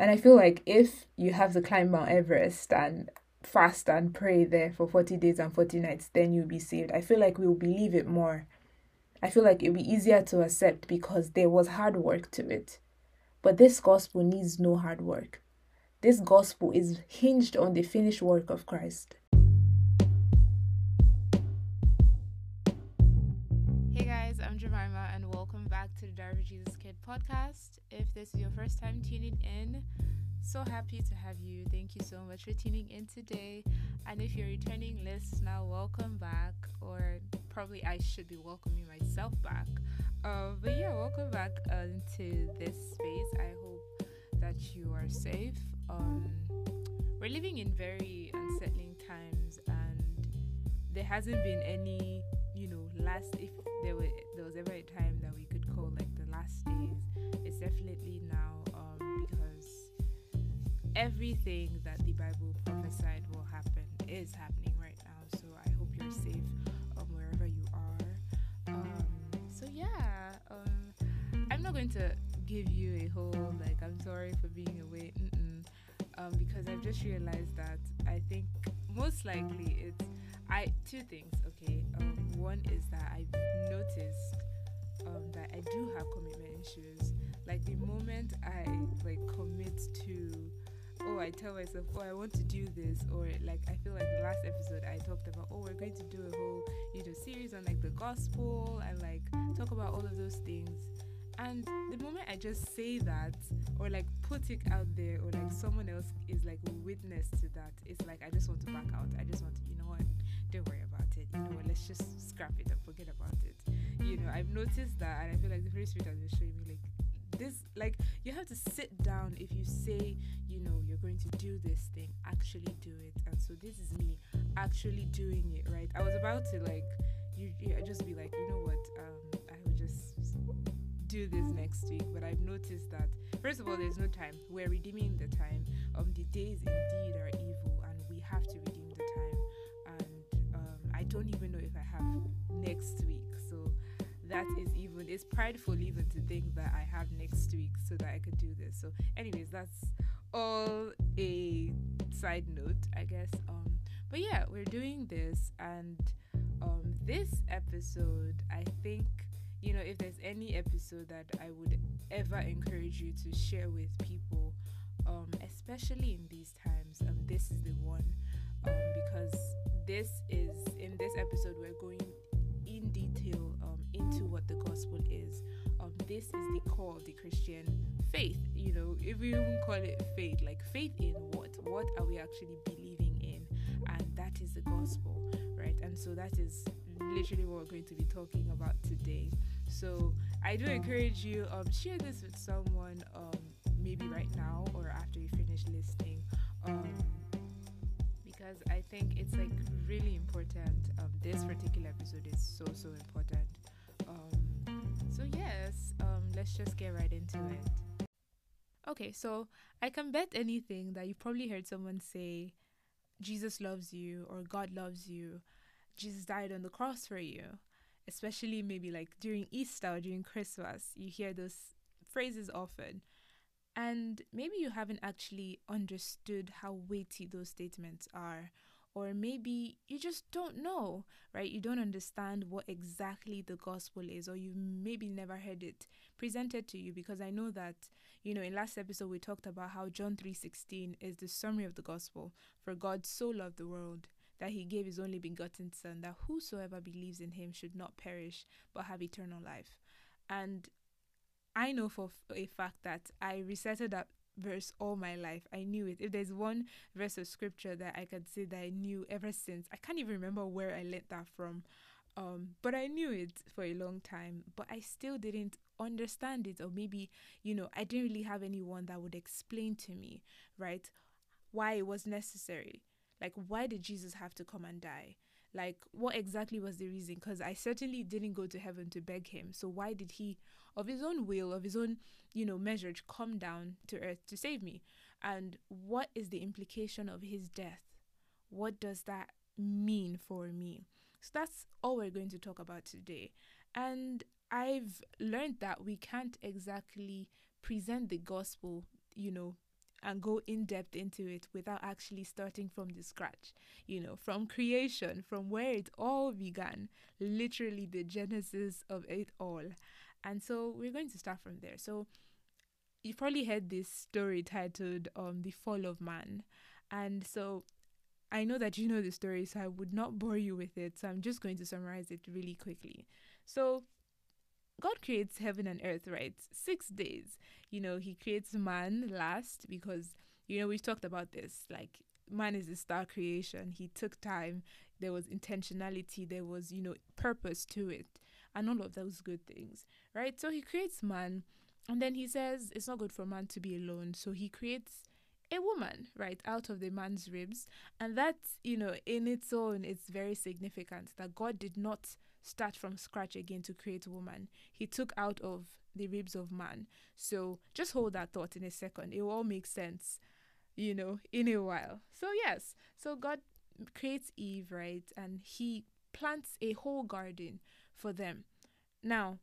And I feel like if you have to climb Mount Everest and fast and pray there for 40 days and 40 nights, then you'll be saved. I feel like we'll believe it more. I feel like it'll be easier to accept because there was hard work to it. But this gospel needs no hard work. This gospel is hinged on the finished work of Christ. To Diary Jesus Kid podcast. If this is your first time tuning in, so happy to have you. Thank you so much for tuning in today. And if you're returning listener, welcome back. Or probably I should be welcoming myself back. Uh, but yeah, welcome back uh, into this space. I hope that you are safe. Um, we're living in very unsettling times, and there hasn't been any, you know, last if there were there was ever a time that we days. It's definitely now because everything that the Bible prophesied will happen is happening right now. So I hope you're safe um, wherever you are. Um, so yeah, um, I'm not going to give you a whole like I'm sorry for being away, um, because I've just realized that I think most likely it's I two things. Okay, um, one is that I've noticed um, that I do have commitment issues. Like the moment I like commit to oh i tell myself oh i want to do this or like i feel like the last episode i talked about oh we're going to do a whole you know series on like the gospel and like talk about all of those things. And the moment i just say that or like put it out there or like someone else is like witness to that it's like i just want to back out. I just want to you know what? Don't worry about it. You know what? Let's just scrap it and forget about it you know i've noticed that and i feel like the holy spirit has been showing me like this like you have to sit down if you say you know you're going to do this thing actually do it. And so this is me actually doing it right? I was about to like you, you just be like you know what um i will just do this next week. But i've noticed that first of all there's no time. We're redeeming the time. Um the days indeed are evil and we have to redeem the time. And um i don't even know if i have next week that is even it's prideful even to think that I have next week so that I could do this. So anyways, that's all a side note, I guess. Um but yeah, we're doing this and um this episode I think you know if there's any episode that I would ever encourage you to share with people um especially in these times um this is the one um because this is in this episode we're going into what the gospel is. Um, this is the core of the Christian faith. You know, if we even call it faith, like faith in what? What are we actually believing in? And that is the gospel, right? And so that is literally what we're going to be talking about today. So I do encourage you um share this with someone um maybe right now or after you finish listening. Um because I think it's like really important. Um, this particular episode is so so important so, yes, um, let's just get right into it. Okay, so I can bet anything that you probably heard someone say, Jesus loves you or God loves you. Jesus died on the cross for you. Especially maybe like during Easter or during Christmas, you hear those phrases often. And maybe you haven't actually understood how weighty those statements are or maybe you just don't know, right? You don't understand what exactly the gospel is, or you maybe never heard it presented to you because I know that, you know, in last episode we talked about how John 3:16 is the summary of the gospel. For God so loved the world that he gave his only begotten son that whosoever believes in him should not perish but have eternal life. And I know for a fact that I recited that verse all my life. I knew it. If there's one verse of scripture that I could say that I knew ever since, I can't even remember where I learned that from. Um, but I knew it for a long time, but I still didn't understand it, or maybe, you know, I didn't really have anyone that would explain to me, right, why it was necessary. Like, why did Jesus have to come and die? Like, what exactly was the reason? Because I certainly didn't go to heaven to beg him. So, why did he, of his own will, of his own, you know, measure, come down to earth to save me? And what is the implication of his death? What does that mean for me? So, that's all we're going to talk about today. And I've learned that we can't exactly present the gospel, you know, and go in depth into it without actually starting from the scratch, you know, from creation, from where it all began, literally the genesis of it all. And so we're going to start from there. So you've probably heard this story titled um The Fall of Man. And so I know that you know the story, so I would not bore you with it. So I'm just going to summarize it really quickly. So God creates heaven and earth, right? Six days. You know, He creates man last because, you know, we've talked about this. Like, man is a star creation. He took time. There was intentionality. There was, you know, purpose to it. And all of those good things, right? So He creates man. And then He says it's not good for man to be alone. So He creates a woman, right, out of the man's ribs. And that, you know, in its own, it's very significant that God did not start from scratch again to create woman. He took out of the ribs of man. So just hold that thought in a second. It will all make sense, you know, in a while. So, yes, so God creates Eve, right, and he plants a whole garden for them. Now,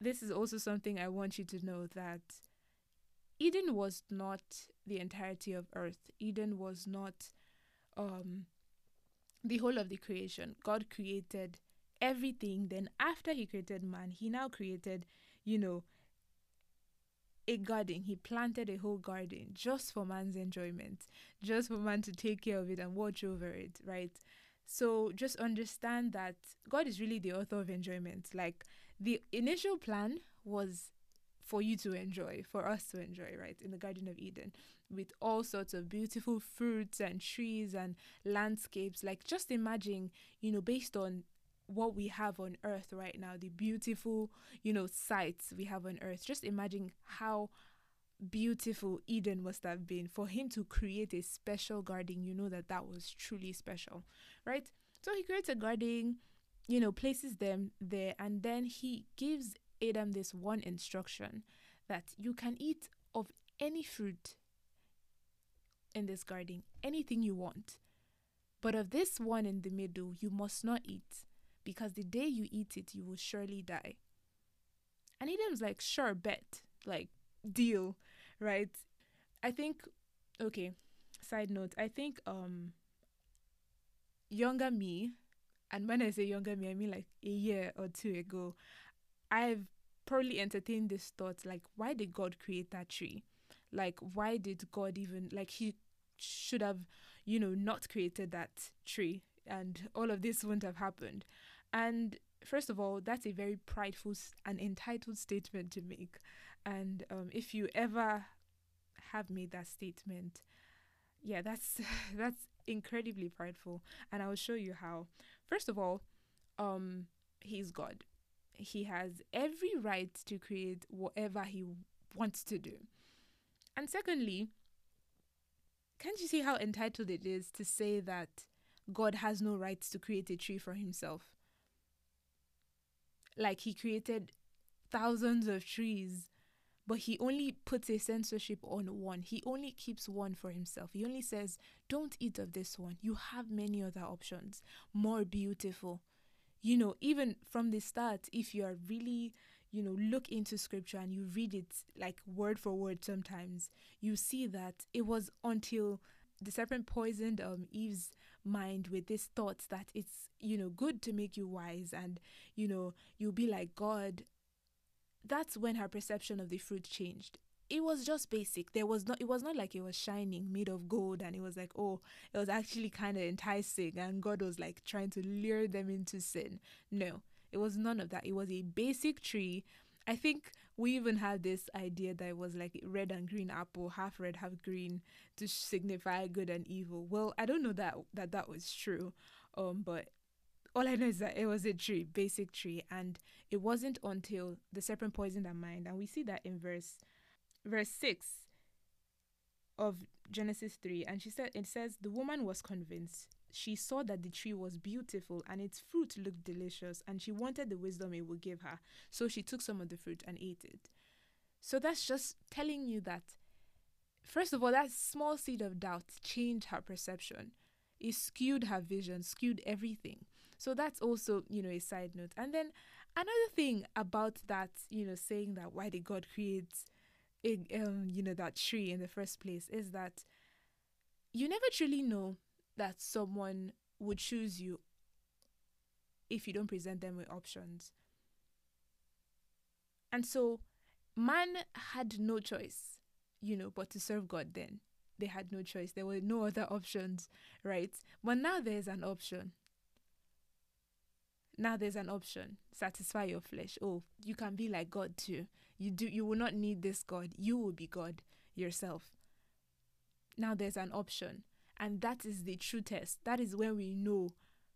this is also something I want you to know that Eden was not the entirety of earth. Eden was not um the whole of the creation. God created everything. Then after he created man, he now created, you know, a garden. He planted a whole garden just for man's enjoyment, just for man to take care of it and watch over it, right? So just understand that God is really the author of enjoyment. Like the initial plan was for you to enjoy, for us to enjoy, right, in the Garden of Eden, with all sorts of beautiful fruits and trees and landscapes. Like, just imagine, you know, based on what we have on earth right now, the beautiful, you know, sights we have on earth. Just imagine how beautiful Eden must have been for him to create a special garden. You know that that was truly special, right? So he creates a garden, you know, places them there, and then he gives Adam this one instruction that you can eat of any fruit in this garden, anything you want. But of this one in the middle, you must not eat, because the day you eat it, you will surely die. And Adam's like, sure, bet, like, deal, right? I think, okay, side note, I think, um, younger me, and when I say younger me, I mean like a year or two ago, I've probably entertained this thought like, why did God create that tree? Like, why did God even, like, He should have, you know, not created that tree and all of this wouldn't have happened. And first of all, that's a very prideful and entitled statement to make. And um, if you ever have made that statement, yeah, that's that's incredibly prideful. And I will show you how. First of all, um, he's God he has every right to create whatever he wants to do. And secondly, can't you see how entitled it is to say that God has no right to create a tree for himself? Like he created thousands of trees, but he only puts a censorship on one. He only keeps one for himself. He only says, Don't eat of this one. You have many other options, more beautiful, you know even from the start if you are really you know look into scripture and you read it like word for word sometimes you see that it was until the serpent poisoned um Eve's mind with this thought that it's you know good to make you wise and you know you'll be like God that's when her perception of the fruit changed it was just basic. There was not it was not like it was shining, made of gold, and it was like, oh, it was actually kind of enticing, and God was like trying to lure them into sin. No, it was none of that. It was a basic tree. I think we even had this idea that it was like red and green apple, half red, half green, to signify good and evil. Well, I don't know that that that was true, um, but all I know is that it was a tree, basic tree, and it wasn't until the serpent poisoned her mind, and we see that in verse verse 6 of Genesis 3 and she said it says the woman was convinced she saw that the tree was beautiful and its fruit looked delicious and she wanted the wisdom it would give her. So she took some of the fruit and ate it. So that's just telling you that first of all that small seed of doubt changed her perception. It skewed her vision skewed everything. So that's also you know a side note. And then another thing about that you know saying that why did god create a, um, you know, that tree in the first place is that you never truly know that someone would choose you if you don't present them with options. And so man had no choice, you know, but to serve God then. They had no choice. There were no other options, right? But now there's an option. Now there's an option. Satisfy your flesh. Oh, you can be like God too. You do you will not need this God. You will be God yourself. Now there's an option. And that is the true test. That is when we know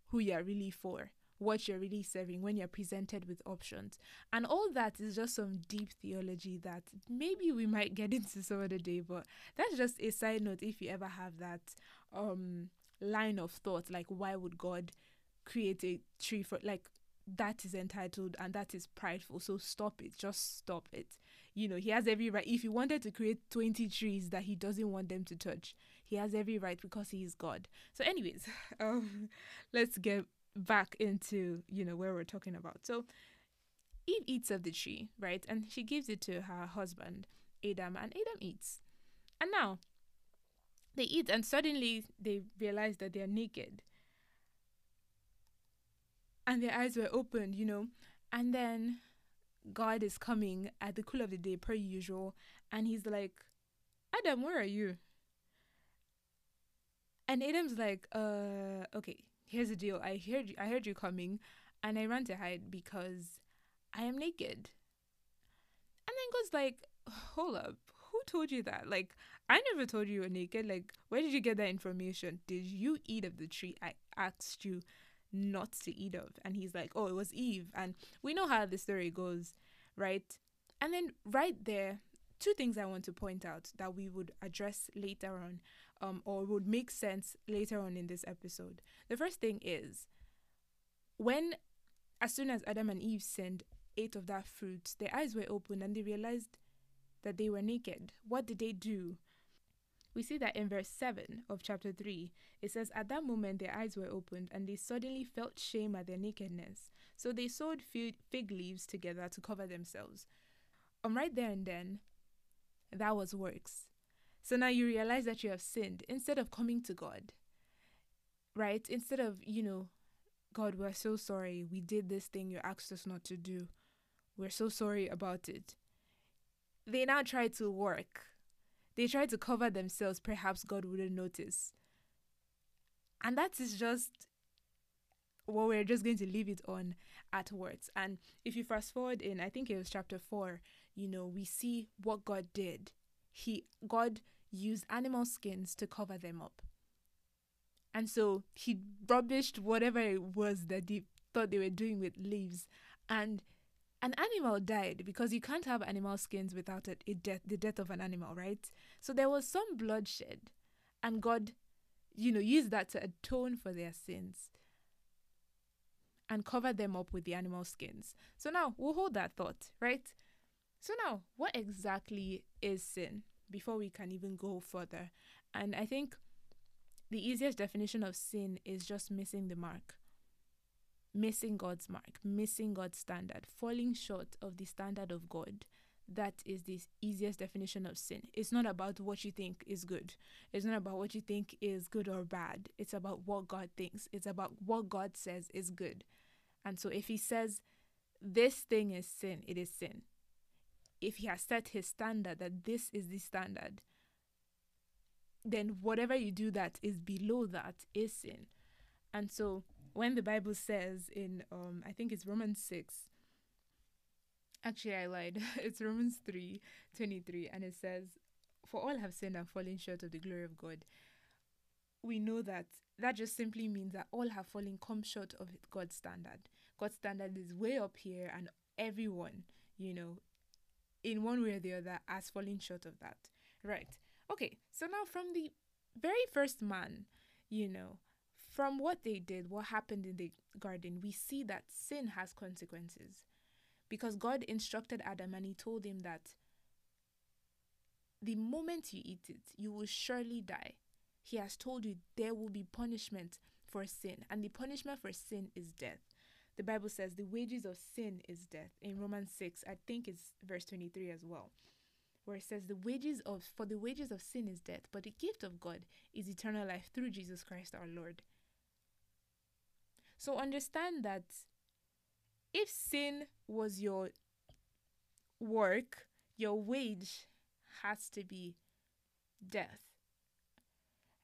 who you are really for, what you're really serving, when you're presented with options. And all that is just some deep theology that maybe we might get into some other day, but that's just a side note if you ever have that um line of thought like why would God create a tree for like that is entitled and that is prideful. So stop it. Just stop it. You know, he has every right. If he wanted to create 20 trees that he doesn't want them to touch, he has every right because he is God. So, anyways, um, let's get back into, you know, where we're talking about. So, Eve eats of the tree, right? And she gives it to her husband, Adam, and Adam eats. And now they eat, and suddenly they realize that they're naked and their eyes were opened, you know. And then God is coming at the cool of the day, per usual, and he's like, Adam, where are you? And Adam's like, uh, okay, here's the deal. I heard you, I heard you coming, and I ran to hide because I am naked. And then God's like, hold up, who told you that? Like, I never told you you were naked. Like, where did you get that information? Did you eat of the tree I asked you not to eat of. And he's like, oh, it was Eve. And we know how the story goes, right? And then right there, two things I want to point out that we would address later on, um, or would make sense later on in this episode. The first thing is when, as soon as Adam and Eve sinned, ate of that fruit, their eyes were opened and they realized that they were naked. What did they do? We see that in verse 7 of chapter 3, it says, At that moment their eyes were opened, and they suddenly felt shame at their nakedness. So they sewed fig leaves together to cover themselves. And right there and then, that was works. So now you realize that you have sinned instead of coming to God, right? Instead of, you know, God, we're so sorry. We did this thing you asked us not to do. We're so sorry about it. They now try to work they try to cover themselves, perhaps God wouldn't notice. And that is just what we're just going to leave it on at words. And if you fast forward in, I think it was chapter four, you know, we see what God did. He God used animal skins to cover them up. And so he rubbished whatever it was that they thought they were doing with leaves and an animal died because you can't have animal skins without a, a death, the death of an animal, right? So there was some bloodshed, and God, you know, used that to atone for their sins and cover them up with the animal skins. So now we'll hold that thought, right? So now, what exactly is sin before we can even go further? And I think the easiest definition of sin is just missing the mark missing God's mark, missing God's standard, falling short of the standard of God. That is the easiest definition of sin. It's not about what you think is good. It's not about what you think is good or bad. It's about what God thinks. It's about what God says is good. And so if He says this thing is sin, it is sin. If He has set His standard that this is the standard, then whatever you do that is below that is sin. And so when the Bible says in um I think it's Romans 6 actually I lied. It's Romans 3 23 and it says for all have sinned and fallen short of the glory of God. We know that that just simply means that all have fallen come short of God's standard. God's standard is way up here and everyone you know in one way or the other has fallen short of that right okay so now from the very first man you know from what they did, what happened in the garden, we see that sin has consequences. Because God instructed Adam and he told him that the moment you eat it, you will surely die. He has told you there will be punishment for sin, and the punishment for sin is death. The Bible says the wages of sin is death. In Romans 6, I think it's verse 23 as well. where it says the wages of for the wages of sin is death, but the gift of God is eternal life through Jesus Christ our Lord. So understand that if sin was your work, your wage has to be death.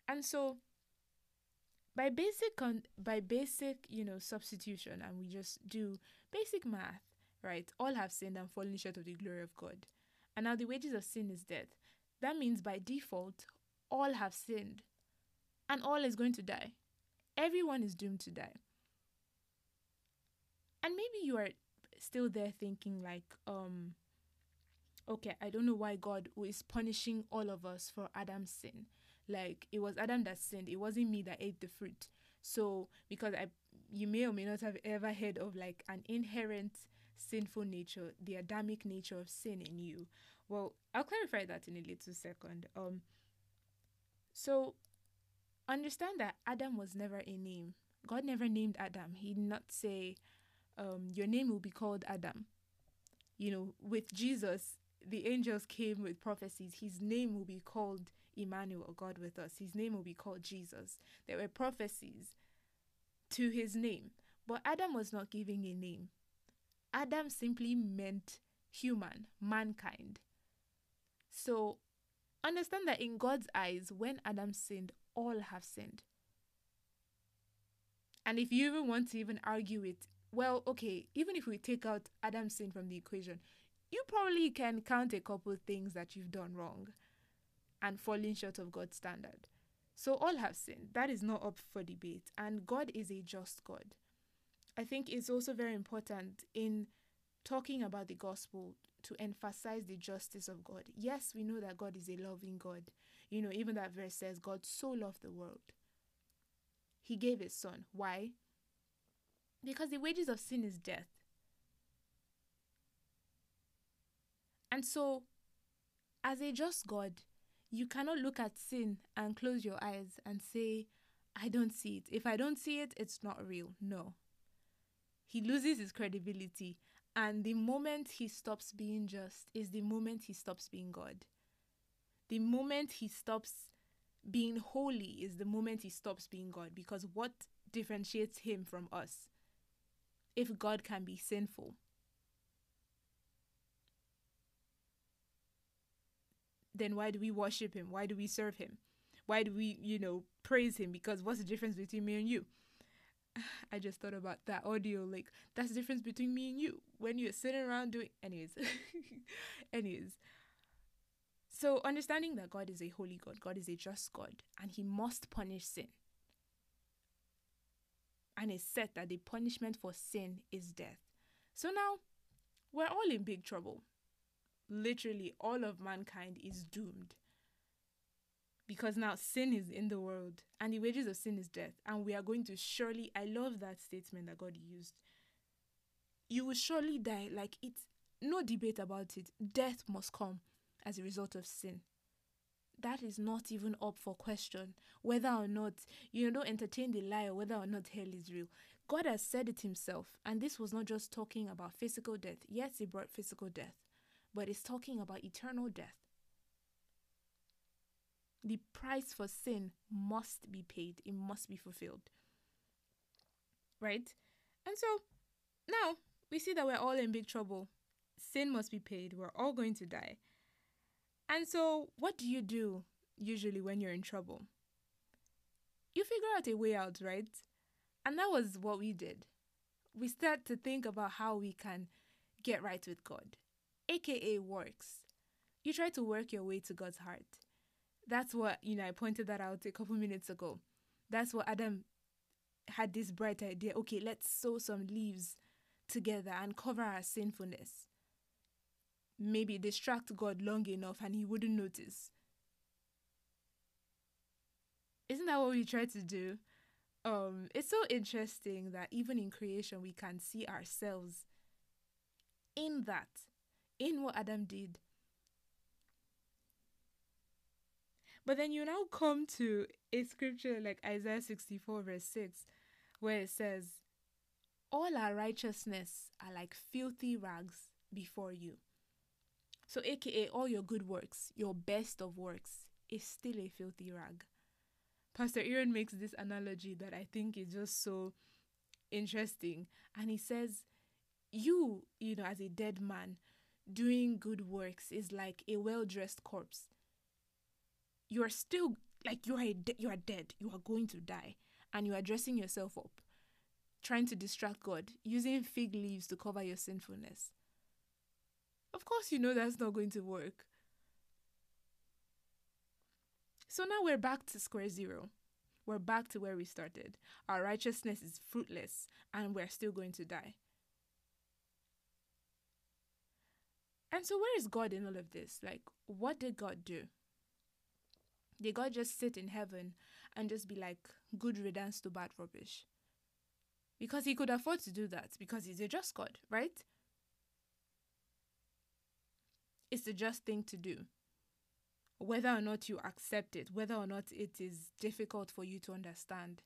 And so by basic con- by basic, you know, substitution and we just do basic math, right? All have sinned and fallen short of the glory of God. And now the wages of sin is death. That means by default, all have sinned. And all is going to die. Everyone is doomed to die. And maybe you are still there thinking like, um, okay, I don't know why God is punishing all of us for Adam's sin. Like it was Adam that sinned. It wasn't me that ate the fruit. So because I you may or may not have ever heard of like an inherent sinful nature, the Adamic nature of sin in you. Well, I'll clarify that in a little second. Um so understand that Adam was never a name. God never named Adam. He did not say, um, your name will be called Adam. You know, with Jesus, the angels came with prophecies. His name will be called Emmanuel, God with us. His name will be called Jesus. There were prophecies to his name. But Adam was not giving a name. Adam simply meant human, mankind. So understand that in God's eyes, when Adam sinned, all have sinned. And if you even want to even argue it, well, okay, even if we take out Adam's sin from the equation, you probably can count a couple things that you've done wrong and falling short of God's standard. So all have sinned. That is not up for debate. And God is a just God. I think it's also very important in talking about the gospel to emphasize the justice of God. Yes, we know that God is a loving God. You know, even that verse says, God so loved the world. He gave his son. Why? Because the wages of sin is death. And so, as a just God, you cannot look at sin and close your eyes and say, I don't see it. If I don't see it, it's not real. No. He loses his credibility. And the moment he stops being just is the moment he stops being God. The moment he stops being holy is the moment he stops being God. Because what differentiates him from us? If God can be sinful, then why do we worship him? Why do we serve him? Why do we, you know, praise him? Because what's the difference between me and you? I just thought about that audio. Like, that's the difference between me and you. When you're sitting around doing. Anyways. Anyways. So, understanding that God is a holy God, God is a just God, and He must punish sin. And it's said that the punishment for sin is death. So now, we're all in big trouble literally all of mankind is doomed. Because now sin is in the world and the wages of sin is death. And we are going to surely, I love that statement that God used. You will surely die. Like it's no debate about it. Death must come as a result of sin. That is not even up for question. Whether or not, you know, don't entertain the lie or whether or not hell is real. God has said it himself. And this was not just talking about physical death. Yes, he brought physical death but it's talking about eternal death. The price for sin must be paid, it must be fulfilled. Right? And so now we see that we're all in big trouble. Sin must be paid, we're all going to die. And so, what do you do usually when you're in trouble? You figure out a way out, right? And that was what we did. We start to think about how we can get right with God aka works. You try to work your way to God's heart. That's what, you know, I pointed that out a couple minutes ago. That's what Adam had this bright idea. Okay, let's sow some leaves together and cover our sinfulness. Maybe distract God long enough and he wouldn't notice. Isn't that what we try to do? Um, it's so interesting that even in creation we can see ourselves in that in what Adam did. But then you now come to a scripture like Isaiah 64, verse 6, where it says, All our righteousness are like filthy rags before you. So, aka, all your good works, your best of works, is still a filthy rag. Pastor Aaron makes this analogy that I think is just so interesting. And he says, You, you know, as a dead man, doing good works is like a well dressed corpse. You are still like you are de- you are dead. You are going to die, and you are dressing yourself up, trying to distract God, using fig leaves to cover your sinfulness. Of course, you know that's not going to work. So now we're back to square zero. We're back to where we started. Our righteousness is fruitless, and we're still going to die. And so, where is God in all of this? Like, what did God do? Did God just sit in heaven and just be like, good riddance to bad rubbish? Because he could afford to do that because he's a just God, right? It's the just thing to do. Whether or not you accept it, whether or not it is difficult for you to understand.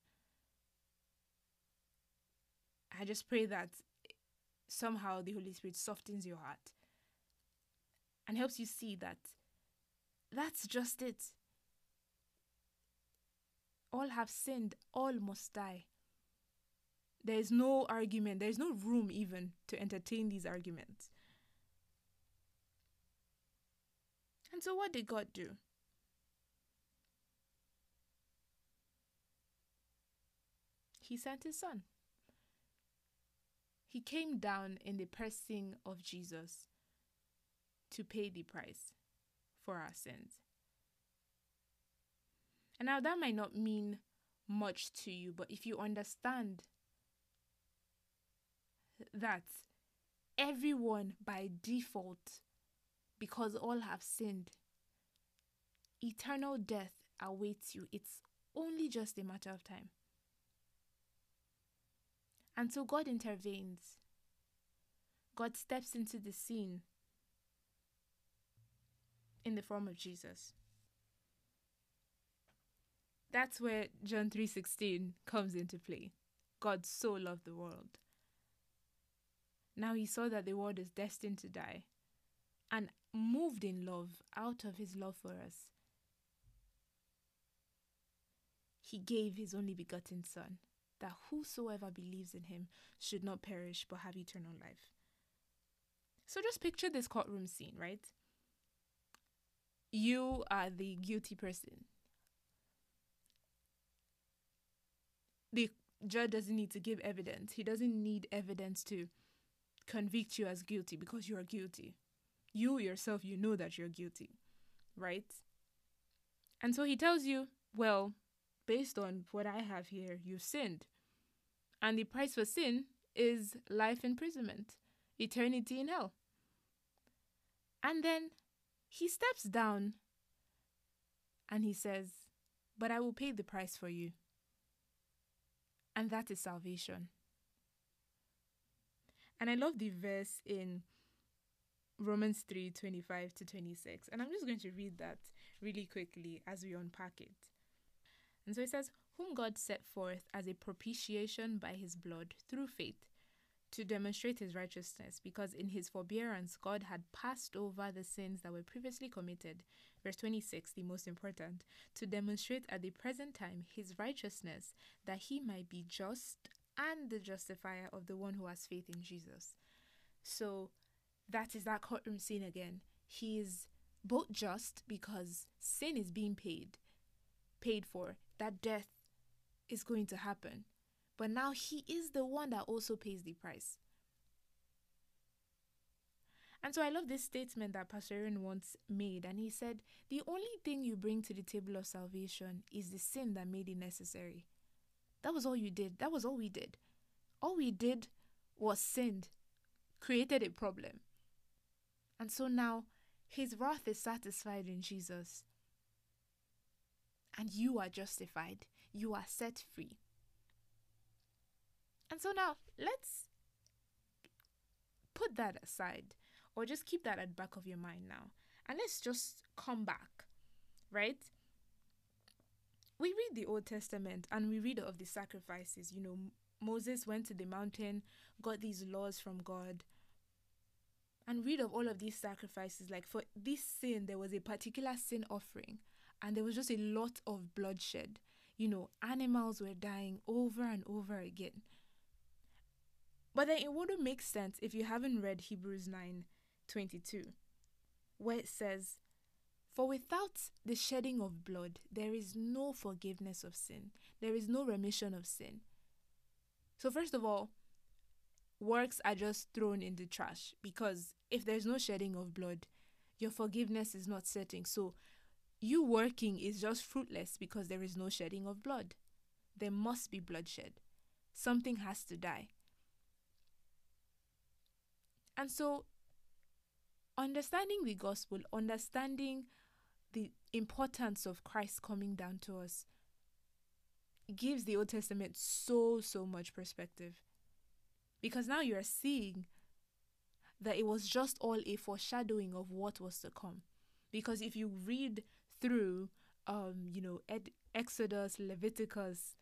I just pray that somehow the Holy Spirit softens your heart and helps you see that that's just it. All have sinned, all must die. There is no argument, there is no room even to entertain these arguments. And so, what did God do? He sent his son. He came down in the person of Jesus to pay the price for our sins. And now that might not mean much to you, but if you understand that everyone by default, because all have sinned, eternal death awaits you. It's only just a matter of time. And so God intervenes. God steps into the scene in the form of Jesus. That's where John 3:16 comes into play. God so loved the world. Now he saw that the world is destined to die and moved in love out of his love for us. He gave his only begotten son that whosoever believes in him should not perish but have eternal life. So just picture this courtroom scene, right? You are the guilty person. The judge doesn't need to give evidence. He doesn't need evidence to convict you as guilty because you are guilty. You yourself, you know that you're guilty, right? And so he tells you, well, based on what I have here, you sinned. And the price for sin is life imprisonment, eternity in hell. And then he steps down and he says, But I will pay the price for you. And that is salvation. And I love the verse in Romans 3 25 to 26. And I'm just going to read that really quickly as we unpack it. And so it says, Whom God set forth as a propitiation by his blood through faith to demonstrate his righteousness, because in his forbearance God had passed over the sins that were previously committed. Verse 26, the most important, to demonstrate at the present time his righteousness, that he might be just and the justifier of the one who has faith in Jesus. So that is that courtroom scene again. He is both just because sin is being paid, paid for, that death is going to happen but now he is the one that also pays the price. And so I love this statement that Pastor Aaron once made, and he said, The only thing you bring to the table of salvation is the sin that made it necessary. That was all you did. That was all we did. All we did was sinned, created a problem. And so now his wrath is satisfied in Jesus. And you are justified, you are set free. And so now let's put that aside or just keep that at the back of your mind now. And let's just come back, right? We read the Old Testament and we read of the sacrifices. You know, Moses went to the mountain, got these laws from God. and read of all of these sacrifices. Like for this sin, there was a particular sin offering, and there was just a lot of bloodshed. You know, animals were dying over and over again. But then it wouldn't make sense if you haven't read Hebrews 9 22, where it says, For without the shedding of blood, there is no forgiveness of sin, there is no remission of sin. So, first of all, works are just thrown in the trash because if there's no shedding of blood, your forgiveness is not setting. So, you working is just fruitless because there is no shedding of blood. There must be bloodshed. Something has to die. And so, understanding the gospel, understanding the importance of Christ coming down to us, gives the Old Testament so, so much perspective. Because now you are seeing that it was just all a foreshadowing of what was to come. Because if you read through, um, you know, Ed- Exodus, Leviticus,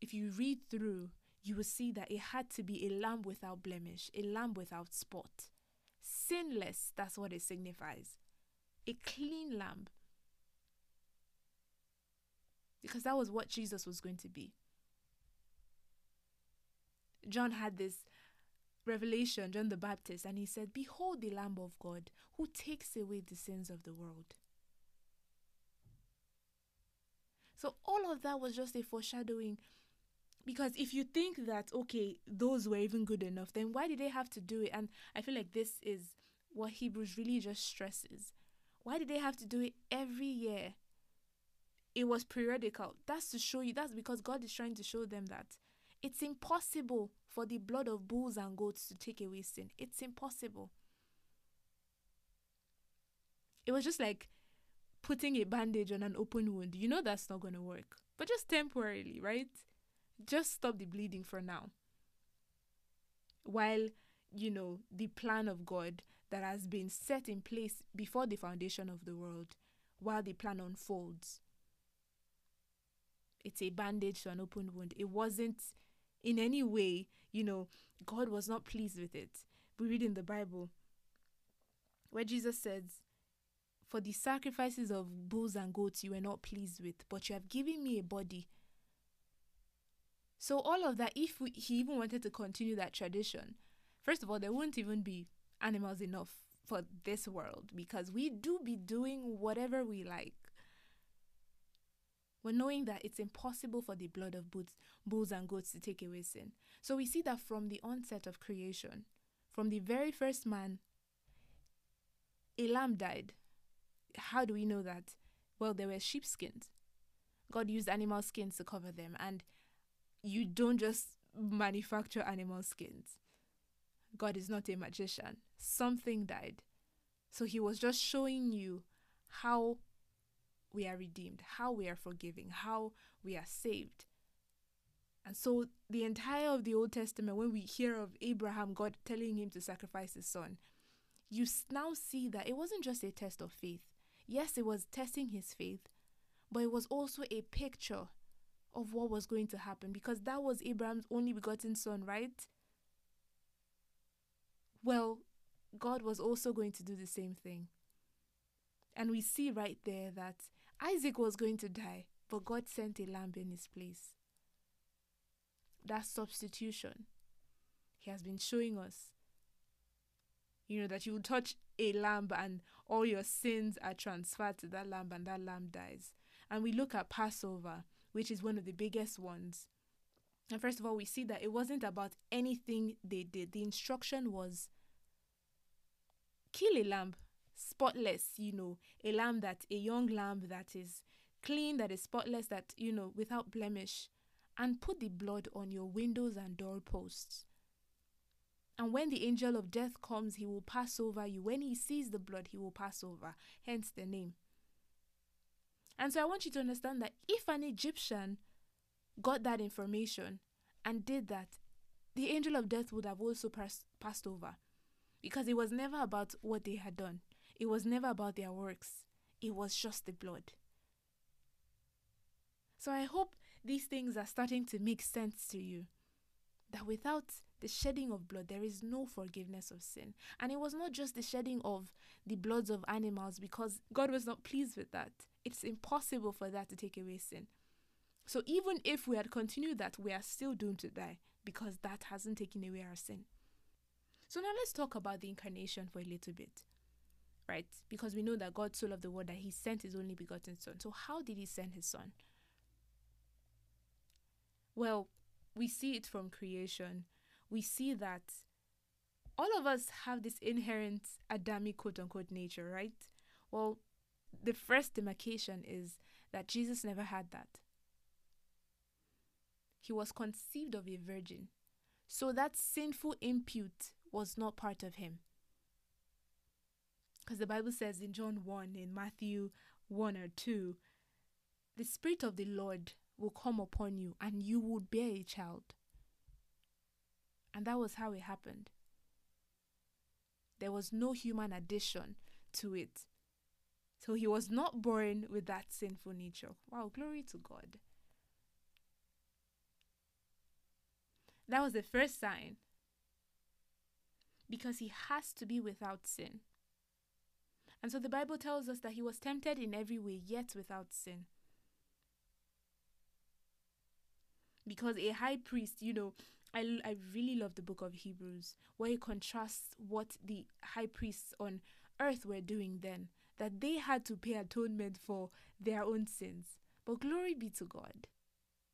if you read through, you will see that it had to be a lamb without blemish, a lamb without spot. Sinless, that's what it signifies. A clean lamb. Because that was what Jesus was going to be. John had this revelation, John the Baptist, and he said, Behold the Lamb of God who takes away the sins of the world. So all of that was just a foreshadowing. Because if you think that, okay, those were even good enough, then why did they have to do it? And I feel like this is what Hebrews really just stresses. Why did they have to do it every year? It was periodical. That's to show you, that's because God is trying to show them that it's impossible for the blood of bulls and goats to take away sin. It's impossible. It was just like putting a bandage on an open wound. You know that's not going to work, but just temporarily, right? Just stop the bleeding for now. While, you know, the plan of God that has been set in place before the foundation of the world, while the plan unfolds. It's a bandage to an open wound. It wasn't in any way, you know, God was not pleased with it. We read in the Bible where Jesus says, For the sacrifices of bulls and goats you were not pleased with, but you have given me a body. So, all of that, if we, he even wanted to continue that tradition, first of all, there wouldn't even be animals enough for this world because we do be doing whatever we like we're knowing that it's impossible for the blood of bulls, bulls and goats to take away sin. So we see that from the onset of creation, from the very first man, a lamb died. How do we know that? Well, there were sheepskins. God used animal skins to cover them, and you don't just manufacture animal skins. God is not a magician. Something died. So he was just showing you how we are redeemed, how we are forgiving, how we are saved. And so, the entire of the Old Testament, when we hear of Abraham, God telling him to sacrifice his son, you now see that it wasn't just a test of faith. Yes, it was testing his faith, but it was also a picture of what was going to happen because that was Abraham's only begotten son, right? Well, God was also going to do the same thing. And we see right there that Isaac was going to die, but God sent a lamb in his place. That substitution. He has been showing us. You know, that you touch a lamb and all your sins are transferred to that lamb and that lamb dies. And we look at Passover, which is one of the biggest ones. And first of all, we see that it wasn't about anything they did. The instruction was kill a lamb spotless, you know, a lamb that, a young lamb that is clean, that is spotless, that, you know, without blemish, and put the blood on your windows and doorposts. And when the angel of death comes, he will pass over you. When he sees the blood, he will pass over, hence the name. And so I want you to understand that if an Egyptian got that information and did that, the angel of death would have also pass, passed over because it was never about what they had done. It was never about their works, it was just the blood. So I hope these things are starting to make sense to you. That without the shedding of blood, there is no forgiveness of sin. And it was not just the shedding of the bloods of animals because God was not pleased with that. It's impossible for that to take away sin. So even if we had continued that, we are still doomed to die because that hasn't taken away our sin. So now let's talk about the incarnation for a little bit. Right? Because we know that God so loved the world that he sent his only begotten son. So how did he send his son? Well, we see it from creation. We see that all of us have this inherent Adamic quote unquote nature, right? Well, the first demarcation is that Jesus never had that. He was conceived of a virgin. So that sinful impute was not part of him. Because the Bible says in John 1, in Matthew 1 or 2, the Spirit of the Lord will come upon you and you will bear a child. And that was how it happened. There was no human addition to it. So he was not born with that sinful nature. Wow, glory to God. That was the first sign. Because he has to be without sin. And so the Bible tells us that he was tempted in every way, yet without sin. Because a high priest, you know, I, I really love the book of Hebrews, where he contrasts what the high priests on earth were doing then, that they had to pay atonement for their own sins. But glory be to God.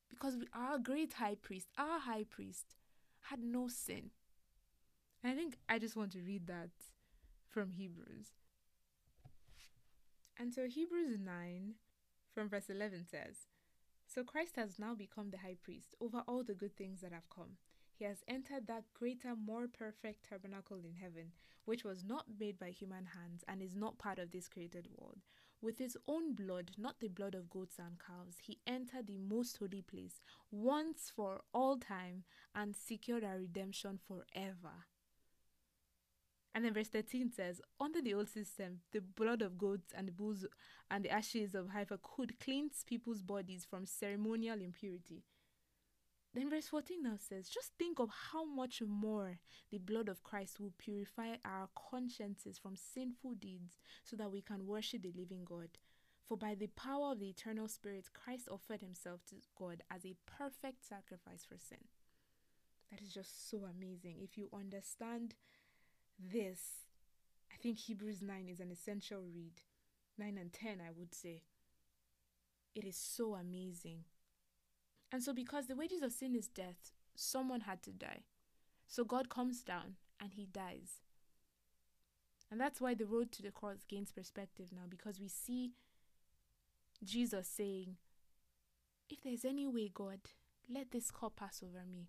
Because our great high priest, our high priest, had no sin. And I think I just want to read that from Hebrews. And so Hebrews 9 from verse 11 says, So Christ has now become the high priest over all the good things that have come. He has entered that greater, more perfect tabernacle in heaven, which was not made by human hands and is not part of this created world. With his own blood, not the blood of goats and cows, he entered the most holy place once for all time and secured our redemption forever. And then verse 13 says, Under the old system, the blood of goats and bulls and the ashes of heifer could cleanse people's bodies from ceremonial impurity. Then verse 14 now says, Just think of how much more the blood of Christ will purify our consciences from sinful deeds so that we can worship the living God. For by the power of the eternal Spirit, Christ offered himself to God as a perfect sacrifice for sin. That is just so amazing. If you understand this, I think Hebrews 9 is an essential read. 9 and 10, I would say. It is so amazing. And so, because the wages of sin is death, someone had to die. So, God comes down and he dies. And that's why the road to the cross gains perspective now, because we see Jesus saying, If there's any way, God, let this cup pass over me.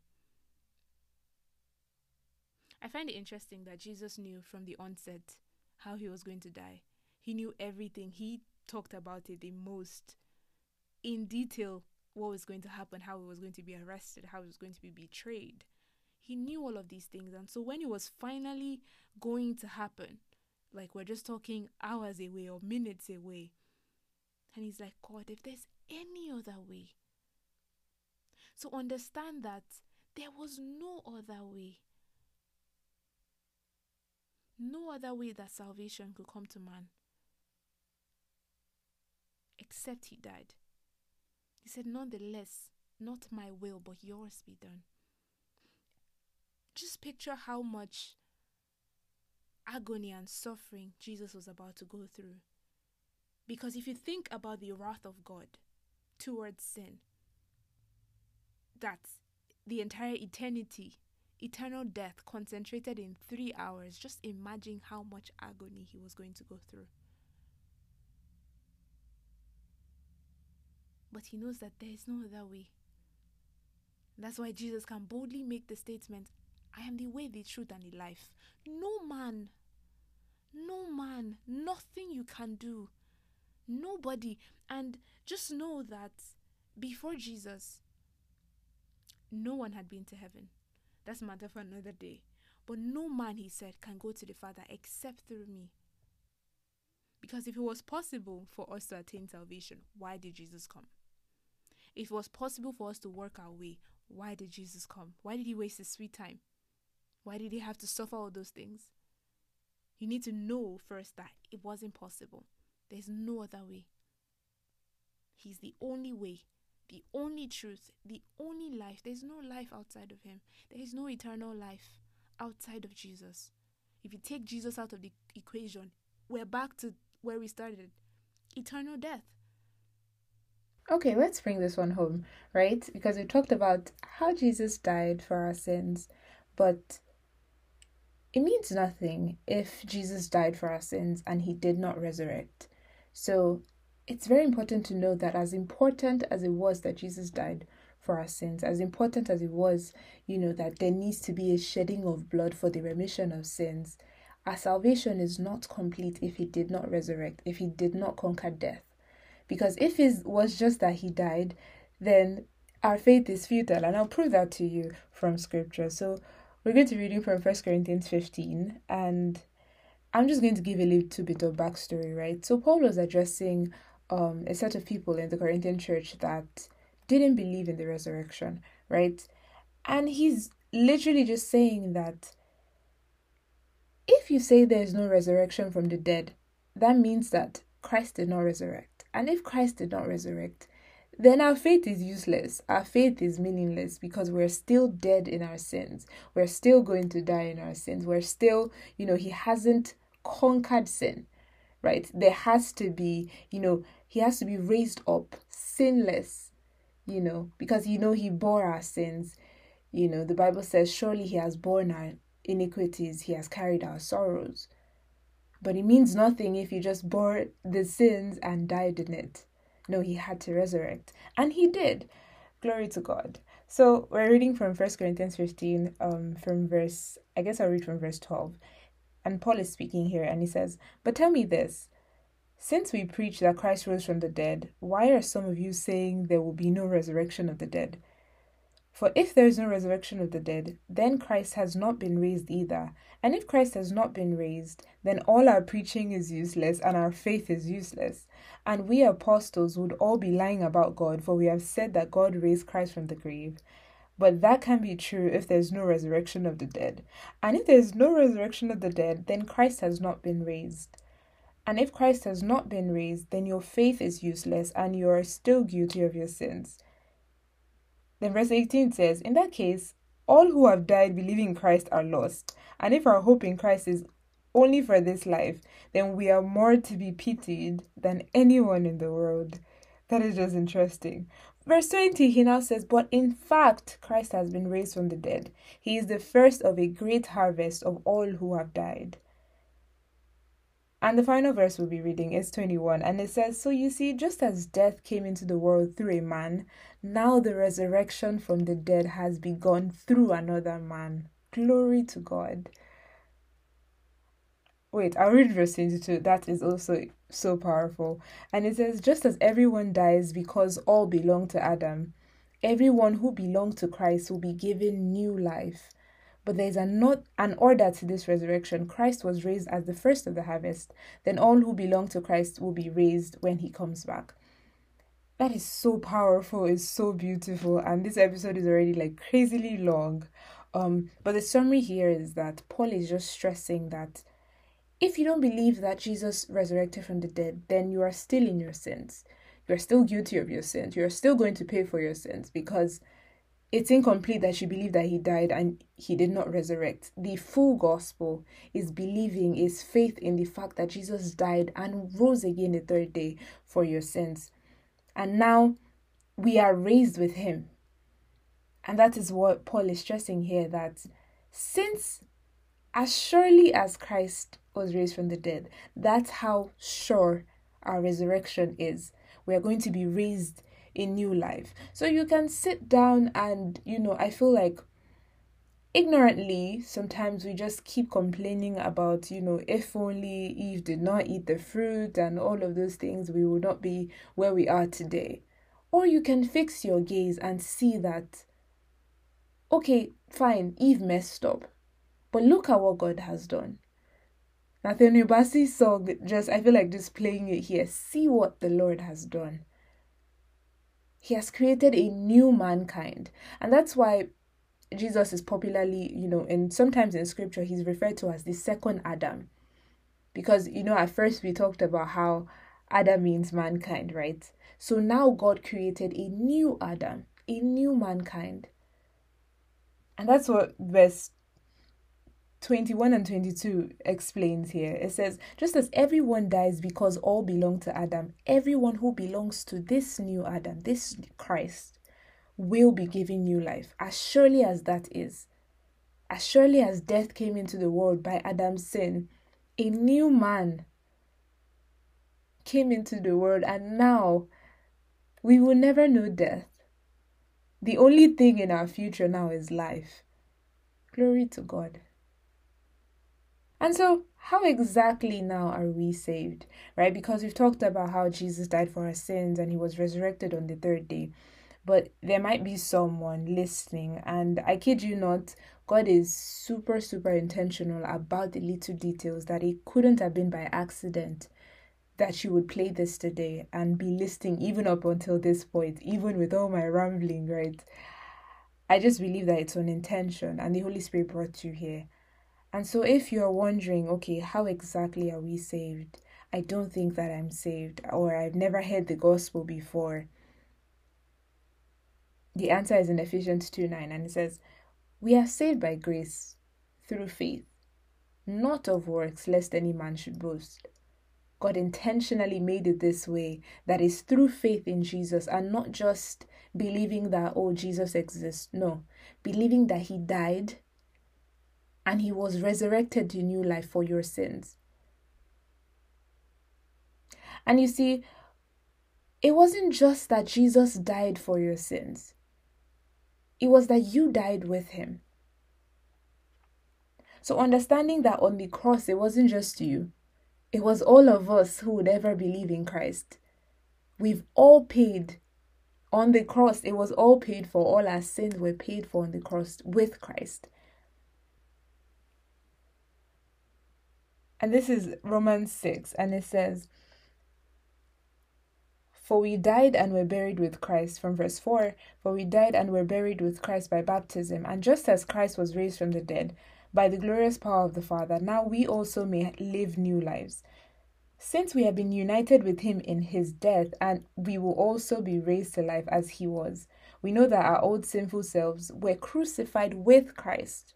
I find it interesting that Jesus knew from the onset how he was going to die. He knew everything. He talked about it the most in detail what was going to happen, how he was going to be arrested, how he was going to be betrayed. He knew all of these things. And so when it was finally going to happen, like we're just talking hours away or minutes away, and he's like, God, if there's any other way. So understand that there was no other way. No other way that salvation could come to man except he died. He said, Nonetheless, not my will, but yours be done. Just picture how much agony and suffering Jesus was about to go through. Because if you think about the wrath of God towards sin, that's the entire eternity eternal death concentrated in three hours, just imagine how much agony he was going to go through. But he knows that there is no other way. That's why Jesus can boldly make the statement I am the way, the truth, and the life. No man, no man, nothing you can do, nobody. And just know that before Jesus, no one had been to heaven. That's matter for another day. But no man, he said, can go to the Father except through me. Because if it was possible for us to attain salvation, why did Jesus come? If it was possible for us to work our way, why did Jesus come? Why did he waste his sweet time? Why did he have to suffer all those things? You need to know first that it wasn't possible. There's no other way. He's the only way, the only truth, the only life. There's no life outside of him. There is no eternal life outside of Jesus. If you take Jesus out of the equation, we're back to where we started eternal death. Okay, let's bring this one home, right? Because we talked about how Jesus died for our sins, but it means nothing if Jesus died for our sins and he did not resurrect. So it's very important to know that as important as it was that Jesus died for our sins, as important as it was, you know, that there needs to be a shedding of blood for the remission of sins, our salvation is not complete if he did not resurrect, if he did not conquer death. Because if it was just that he died, then our faith is futile. And I'll prove that to you from scripture. So we're going to be reading from 1 Corinthians 15. And I'm just going to give a little bit of backstory, right? So Paul was addressing um, a set of people in the Corinthian church that didn't believe in the resurrection, right? And he's literally just saying that if you say there is no resurrection from the dead, that means that Christ did not resurrect. And if Christ did not resurrect, then our faith is useless. Our faith is meaningless because we're still dead in our sins. We're still going to die in our sins. We're still, you know, He hasn't conquered sin, right? There has to be, you know, He has to be raised up sinless, you know, because, you know, He bore our sins. You know, the Bible says, surely He has borne our iniquities, He has carried our sorrows. But it means nothing if you just bore the sins and died in it. No, he had to resurrect. And he did. Glory to God. So we're reading from First Corinthians 15, um, from verse, I guess I'll read from verse 12. And Paul is speaking here and he says, But tell me this. Since we preach that Christ rose from the dead, why are some of you saying there will be no resurrection of the dead? For if there is no resurrection of the dead, then Christ has not been raised either. And if Christ has not been raised, then all our preaching is useless and our faith is useless. And we apostles would all be lying about God, for we have said that God raised Christ from the grave. But that can be true if there's no resurrection of the dead. And if there's no resurrection of the dead, then Christ has not been raised. And if Christ has not been raised, then your faith is useless and you are still guilty of your sins. Then verse 18 says, In that case, all who have died believing in Christ are lost. And if our hope in Christ is only for this life, then we are more to be pitied than anyone in the world. That is just interesting. Verse 20, he now says, But in fact, Christ has been raised from the dead. He is the first of a great harvest of all who have died. And the final verse we'll be reading is 21, and it says, So you see, just as death came into the world through a man, now the resurrection from the dead has begun through another man. Glory to God. Wait, I'll read verse 22. That is also so powerful. And it says, Just as everyone dies because all belong to Adam, everyone who belongs to Christ will be given new life. But there is an, an order to this resurrection. Christ was raised as the first of the harvest. Then all who belong to Christ will be raised when he comes back. That is so powerful. It's so beautiful. And this episode is already like crazily long. Um, but the summary here is that Paul is just stressing that if you don't believe that Jesus resurrected from the dead, then you are still in your sins. You are still guilty of your sins. You are still going to pay for your sins because it's incomplete that you believe that he died and he did not resurrect. The full gospel is believing, is faith in the fact that Jesus died and rose again the third day for your sins. And now we are raised with him. And that is what Paul is stressing here that since as surely as Christ was raised from the dead, that's how sure our resurrection is. We are going to be raised a new life. So you can sit down and, you know, I feel like ignorantly sometimes we just keep complaining about you know if only eve did not eat the fruit and all of those things we would not be where we are today. Or you can fix your gaze and see that okay fine eve messed up but look at what god has done. Nathaniel bassey's song just i feel like just playing it here. See what the lord has done he has created a new mankind. And that's why Jesus is popularly, you know, and sometimes in scripture he's referred to as the second Adam. Because, you know, at first we talked about how Adam means mankind, right? So now God created a new Adam, a new mankind. And that's what verse 21 and 22 explains here. It says, Just as everyone dies because all belong to Adam, everyone who belongs to this new Adam, this Christ, will be given new life. As surely as that is, as surely as death came into the world by Adam's sin, a new man came into the world, and now we will never know death. The only thing in our future now is life. Glory to God. And so, how exactly now are we saved? Right? Because we've talked about how Jesus died for our sins and he was resurrected on the third day. But there might be someone listening, and I kid you not, God is super, super intentional about the little details that it couldn't have been by accident that you would play this today and be listening even up until this point, even with all my rambling, right? I just believe that it's an intention and the Holy Spirit brought you here. And so, if you're wondering, okay, how exactly are we saved? I don't think that I'm saved, or I've never heard the gospel before. The answer is in Ephesians 2 9, and it says, We are saved by grace through faith, not of works, lest any man should boast. God intentionally made it this way that is through faith in Jesus and not just believing that, oh, Jesus exists. No, believing that He died and he was resurrected to new life for your sins. And you see, it wasn't just that Jesus died for your sins, it was that you died with him. So, understanding that on the cross, it wasn't just you, it was all of us who would ever believe in Christ. We've all paid on the cross, it was all paid for. All our sins were paid for on the cross with Christ. And this is Romans 6, and it says, For we died and were buried with Christ, from verse 4 For we died and were buried with Christ by baptism, and just as Christ was raised from the dead by the glorious power of the Father, now we also may live new lives. Since we have been united with him in his death, and we will also be raised to life as he was, we know that our old sinful selves were crucified with Christ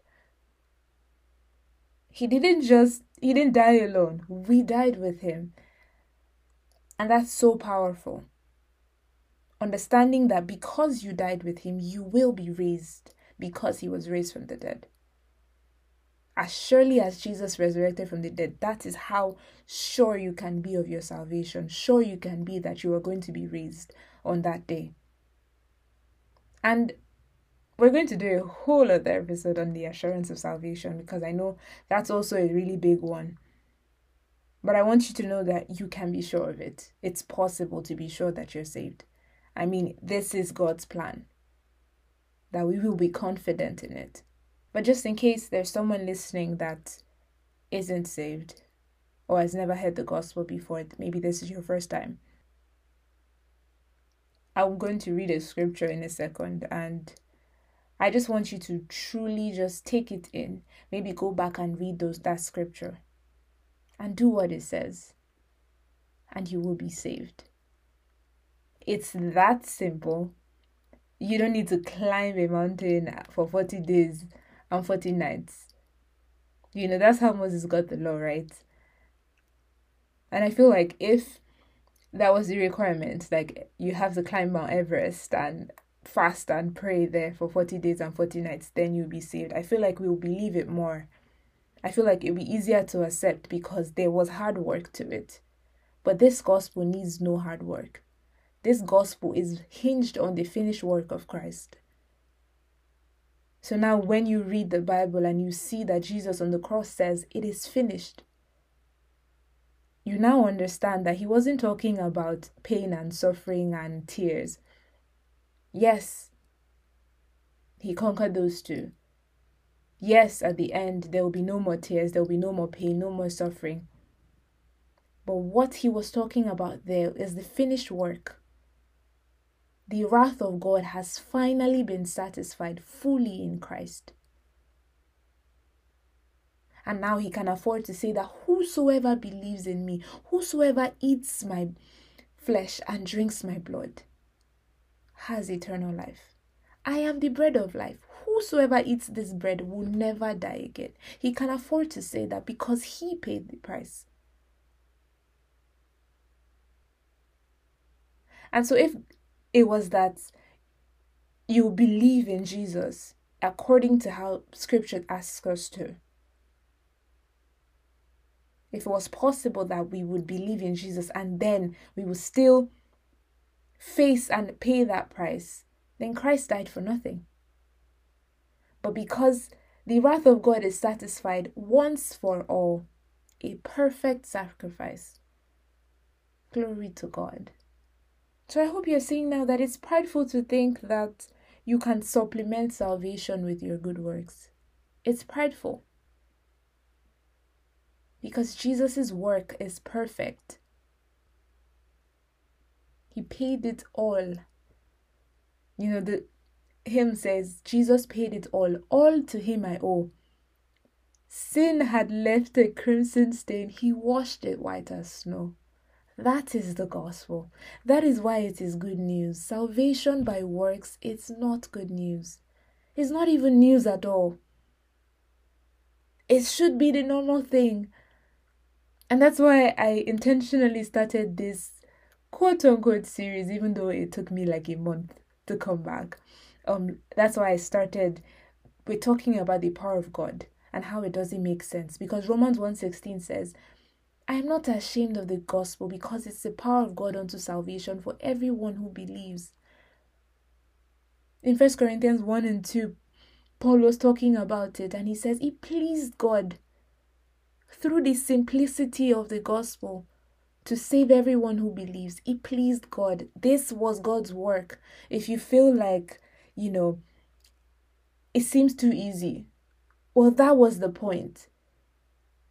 he didn't just he didn't die alone. We died with him. And that's so powerful. Understanding that because you died with him, you will be raised because he was raised from the dead. As surely as Jesus resurrected from the dead, that is how sure you can be of your salvation. Sure you can be that you are going to be raised on that day. And we're going to do a whole other episode on the assurance of salvation because I know that's also a really big one. But I want you to know that you can be sure of it. It's possible to be sure that you're saved. I mean, this is God's plan, that we will be confident in it. But just in case there's someone listening that isn't saved or has never heard the gospel before, maybe this is your first time. I'm going to read a scripture in a second and I just want you to truly just take it in. Maybe go back and read those that scripture and do what it says. And you will be saved. It's that simple. You don't need to climb a mountain for 40 days and 40 nights. You know, that's how Moses got the law, right? And I feel like if that was the requirement, like you have to climb Mount Everest and fast and pray there for 40 days and 40 nights, then you'll be saved. I feel like we'll believe it more. I feel like it'll be easier to accept because there was hard work to it. But this gospel needs no hard work. This gospel is hinged on the finished work of Christ. So now, when you read the Bible and you see that Jesus on the cross says, It is finished, you now understand that he wasn't talking about pain and suffering and tears. Yes, he conquered those two. Yes, at the end, there will be no more tears, there will be no more pain, no more suffering. But what he was talking about there is the finished work. the wrath of God has finally been satisfied fully in Christ. And now he can afford to say that whosoever believes in me, whosoever eats my flesh and drinks my blood, has eternal life. I am the bread of life. Whosoever eats this bread will never die again. He can afford to say that because he paid the price. And so, if it was that you believe in Jesus according to how scripture asks us to, if it was possible that we would believe in Jesus and then we would still face and pay that price, then Christ died for nothing. But because the wrath of God is satisfied once for all, a perfect sacrifice. Glory to God. So I hope you're seeing now that it's prideful to think that you can supplement salvation with your good works. It's prideful because Jesus' work is perfect. He paid it all. You know, the hymn says, Jesus paid it all. All to him I owe. Sin had left a crimson stain, he washed it white as snow. That is the gospel. That is why it is good news. Salvation by works, it's not good news. It's not even news at all. It should be the normal thing and that's why I intentionally started this quote unquote series, even though it took me like a month to come back. Um, that's why I started with talking about the power of God and how it doesn't make sense. Because Romans 1.16 says, I am not ashamed of the gospel because it's the power of God unto salvation for everyone who believes. In First Corinthians 1 and 2, Paul was talking about it and he says, It pleased God through the simplicity of the gospel to save everyone who believes. It pleased God. This was God's work. If you feel like, you know, it seems too easy, well, that was the point.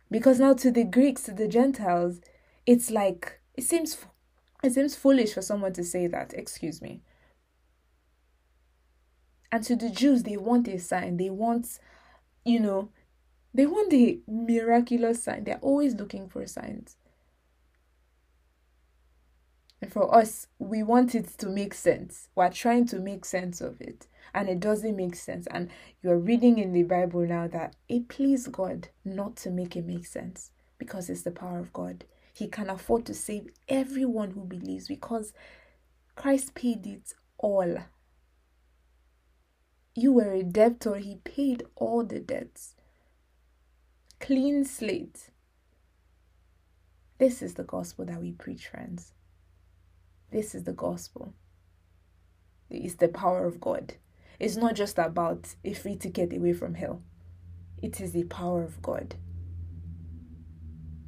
Because now to the Greeks, to the Gentiles, it's like it seems it seems foolish for someone to say that, excuse me. And to the Jews, they want a sign. They want, you know, they want the miraculous sign. They're always looking for signs. And for us, we want it to make sense. We're trying to make sense of it. And it doesn't make sense. And you're reading in the Bible now that it pleased God not to make it make sense because it's the power of God. He can afford to save everyone who believes because Christ paid it all. You were a debtor, He paid all the debts clean slate. This is the gospel that we preach, friends. This is the gospel. It's the power of God. It's not just about a free ticket away from hell, it is the power of God.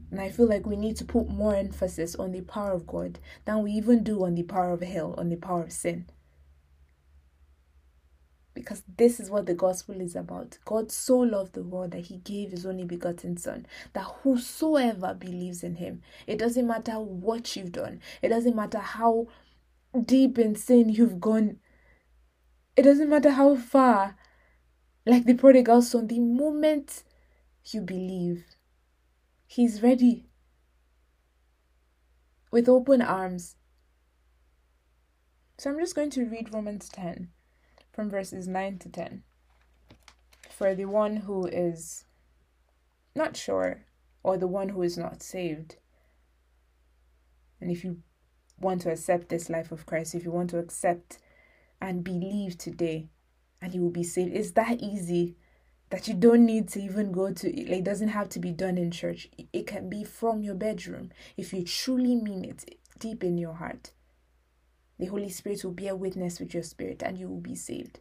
And I feel like we need to put more emphasis on the power of God than we even do on the power of hell, on the power of sin because this is what the gospel is about. God so loved the world that he gave his only begotten Son, that whosoever believes in him, it doesn't matter what you've done, it doesn't matter how deep in sin you've gone, it doesn't matter how far, like the prodigal son, the moment you believe, he's ready with open arms. So I'm just going to read Romans 10 from verses 9 to 10. For the one who is not sure, or the one who is not saved, and if you want to accept this life of Christ, if you want to accept and believe today, and you will be saved, it's that easy that you don't need to even go to like doesn't have to be done in church. It can be from your bedroom if you truly mean it deep in your heart the Holy Spirit will bear witness with your spirit and you will be saved.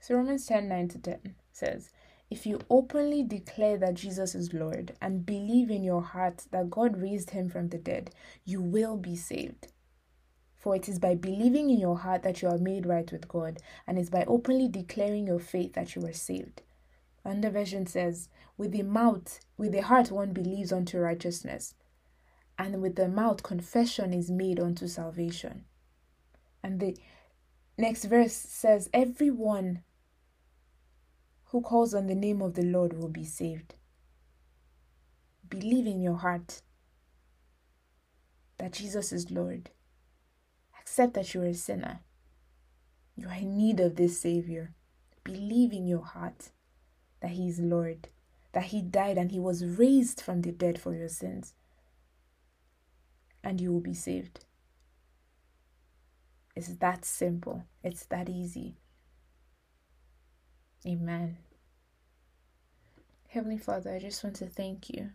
So Romans 10 9 to 10 says, If you openly declare that Jesus is Lord and believe in your heart that God raised him from the dead, you will be saved. For it is by believing in your heart that you are made right with God, and it's by openly declaring your faith that you are saved. Another version says, With the mouth, with the heart one believes unto righteousness, and with the mouth confession is made unto salvation. And the next verse says, Everyone who calls on the name of the Lord will be saved. Believe in your heart that Jesus is Lord. Accept that you're a sinner. You are in need of this Savior. Believe in your heart that He is Lord, that He died and He was raised from the dead for your sins, and you will be saved. It's that simple, it's that easy. Amen. Heavenly Father, I just want to thank you.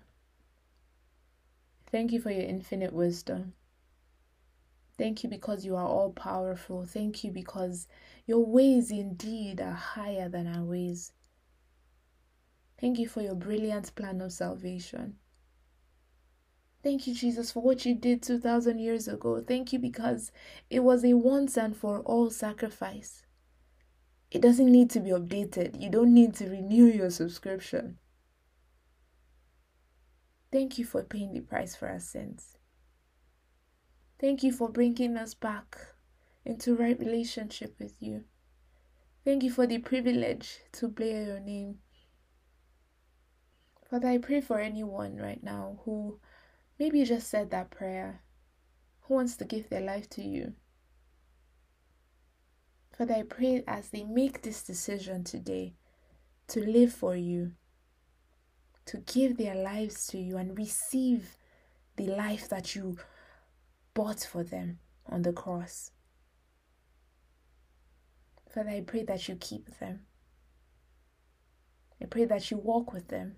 Thank you for your infinite wisdom. Thank you because you are all powerful. Thank you because your ways indeed are higher than our ways. Thank you for your brilliant plan of salvation. Thank you, Jesus, for what you did 2,000 years ago. Thank you because it was a once and for all sacrifice. It doesn't need to be updated. You don't need to renew your subscription. Thank you for paying the price for our sins. Thank you for bringing us back into right relationship with you. Thank you for the privilege to bear your name. Father, I pray for anyone right now who maybe you just said that prayer, who wants to give their life to you. Father, I pray as they make this decision today to live for you, to give their lives to you and receive the life that you bought for them on the cross. Father, I pray that you keep them. I pray that you walk with them.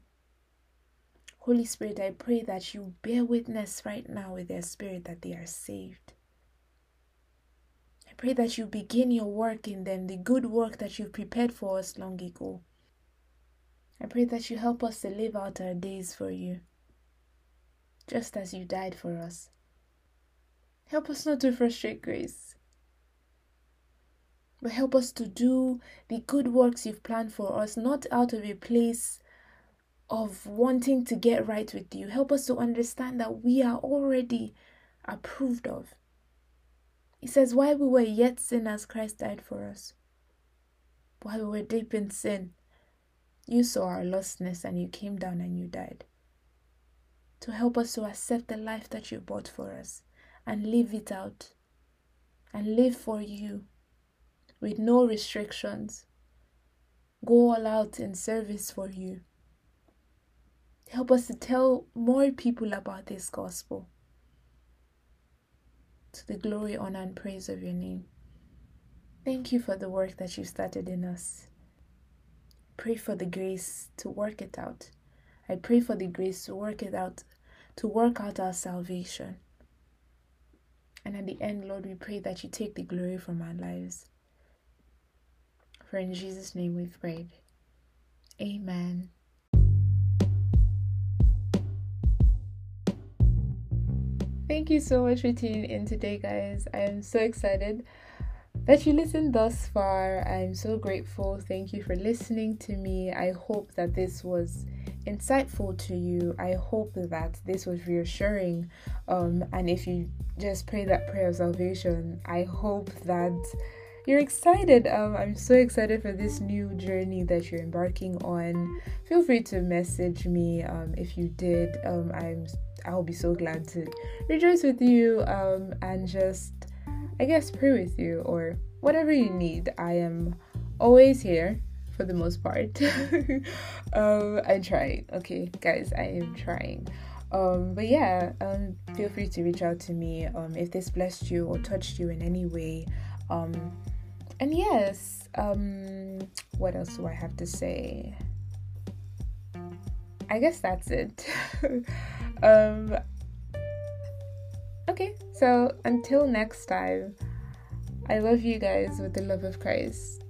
Holy Spirit, I pray that you bear witness right now with their spirit that they are saved. I pray that you begin your work in them, the good work that you've prepared for us long ago. I pray that you help us to live out our days for you, just as you died for us. Help us not to frustrate grace, but help us to do the good works you've planned for us, not out of a place of wanting to get right with you. Help us to understand that we are already approved of. He says, While we were yet sinners, Christ died for us. While we were deep in sin, you saw our lostness and you came down and you died. To help us to accept the life that you bought for us and live it out and live for you with no restrictions. Go all out in service for you. Help us to tell more people about this gospel to the glory, honor, and praise of your name. Thank you for the work that you started in us. Pray for the grace to work it out. I pray for the grace to work it out, to work out our salvation. And at the end, Lord, we pray that you take the glory from our lives. For in Jesus' name we've prayed. Amen. Thank you so much for tuning in today, guys. I am so excited that you listened thus far. I'm so grateful. Thank you for listening to me. I hope that this was insightful to you. I hope that this was reassuring. Um, and if you just pray that prayer of salvation, I hope that you're excited. Um, I'm so excited for this new journey that you're embarking on. Feel free to message me um, if you did. Um, I'm I'll be so glad to rejoice with you um, and just, I guess, pray with you or whatever you need. I am always here for the most part. um, I'm trying, okay, guys, I am trying. Um, but yeah, um, feel free to reach out to me um, if this blessed you or touched you in any way. Um, and yes, um, what else do I have to say? I guess that's it. um, okay, so until next time, I love you guys with the love of Christ.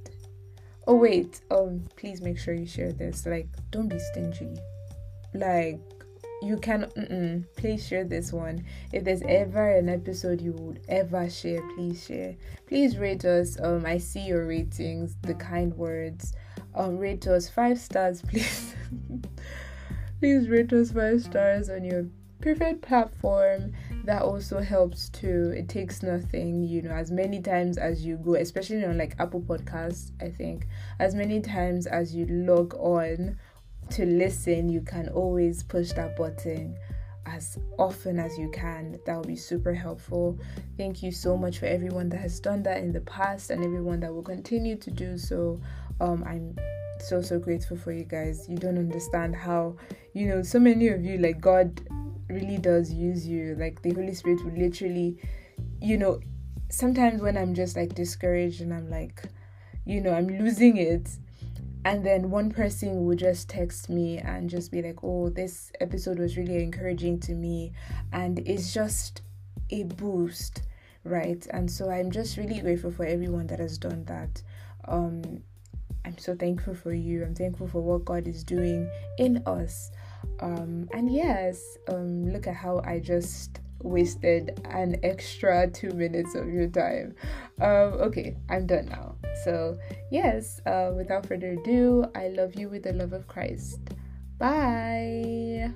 Oh wait, um, please make sure you share this. Like, don't be stingy. Like, you can please share this one if there's ever an episode you would ever share please share please rate us um i see your ratings the kind words um rate us five stars please please rate us five stars on your preferred platform. That also helps too. It takes nothing you know as many times as you go especially on like apple podcasts i think as many times as you log on to listen you can always push that button as often as you can. That will be super helpful. Thank you so much for everyone that has done that in the past and everyone that will continue to do so. Um i'm so so grateful for you guys you don't understand how you know so many of you like god really does use you. Like the Holy Spirit will literally, you know, sometimes when I'm just like discouraged and I'm like, you know, I'm losing it. And then one person will just text me and just be like, oh, this episode was really encouraging to me. And it's just a boost, right? And so I'm just really grateful for everyone that has done that. Um, I'm so thankful for you. I'm thankful for what God is doing in us. Um, and yes, um, look at how I just wasted an extra two minutes of your time. Um, okay, I'm done now. So, yes, uh, without further ado, I love you with the love of Christ. Bye.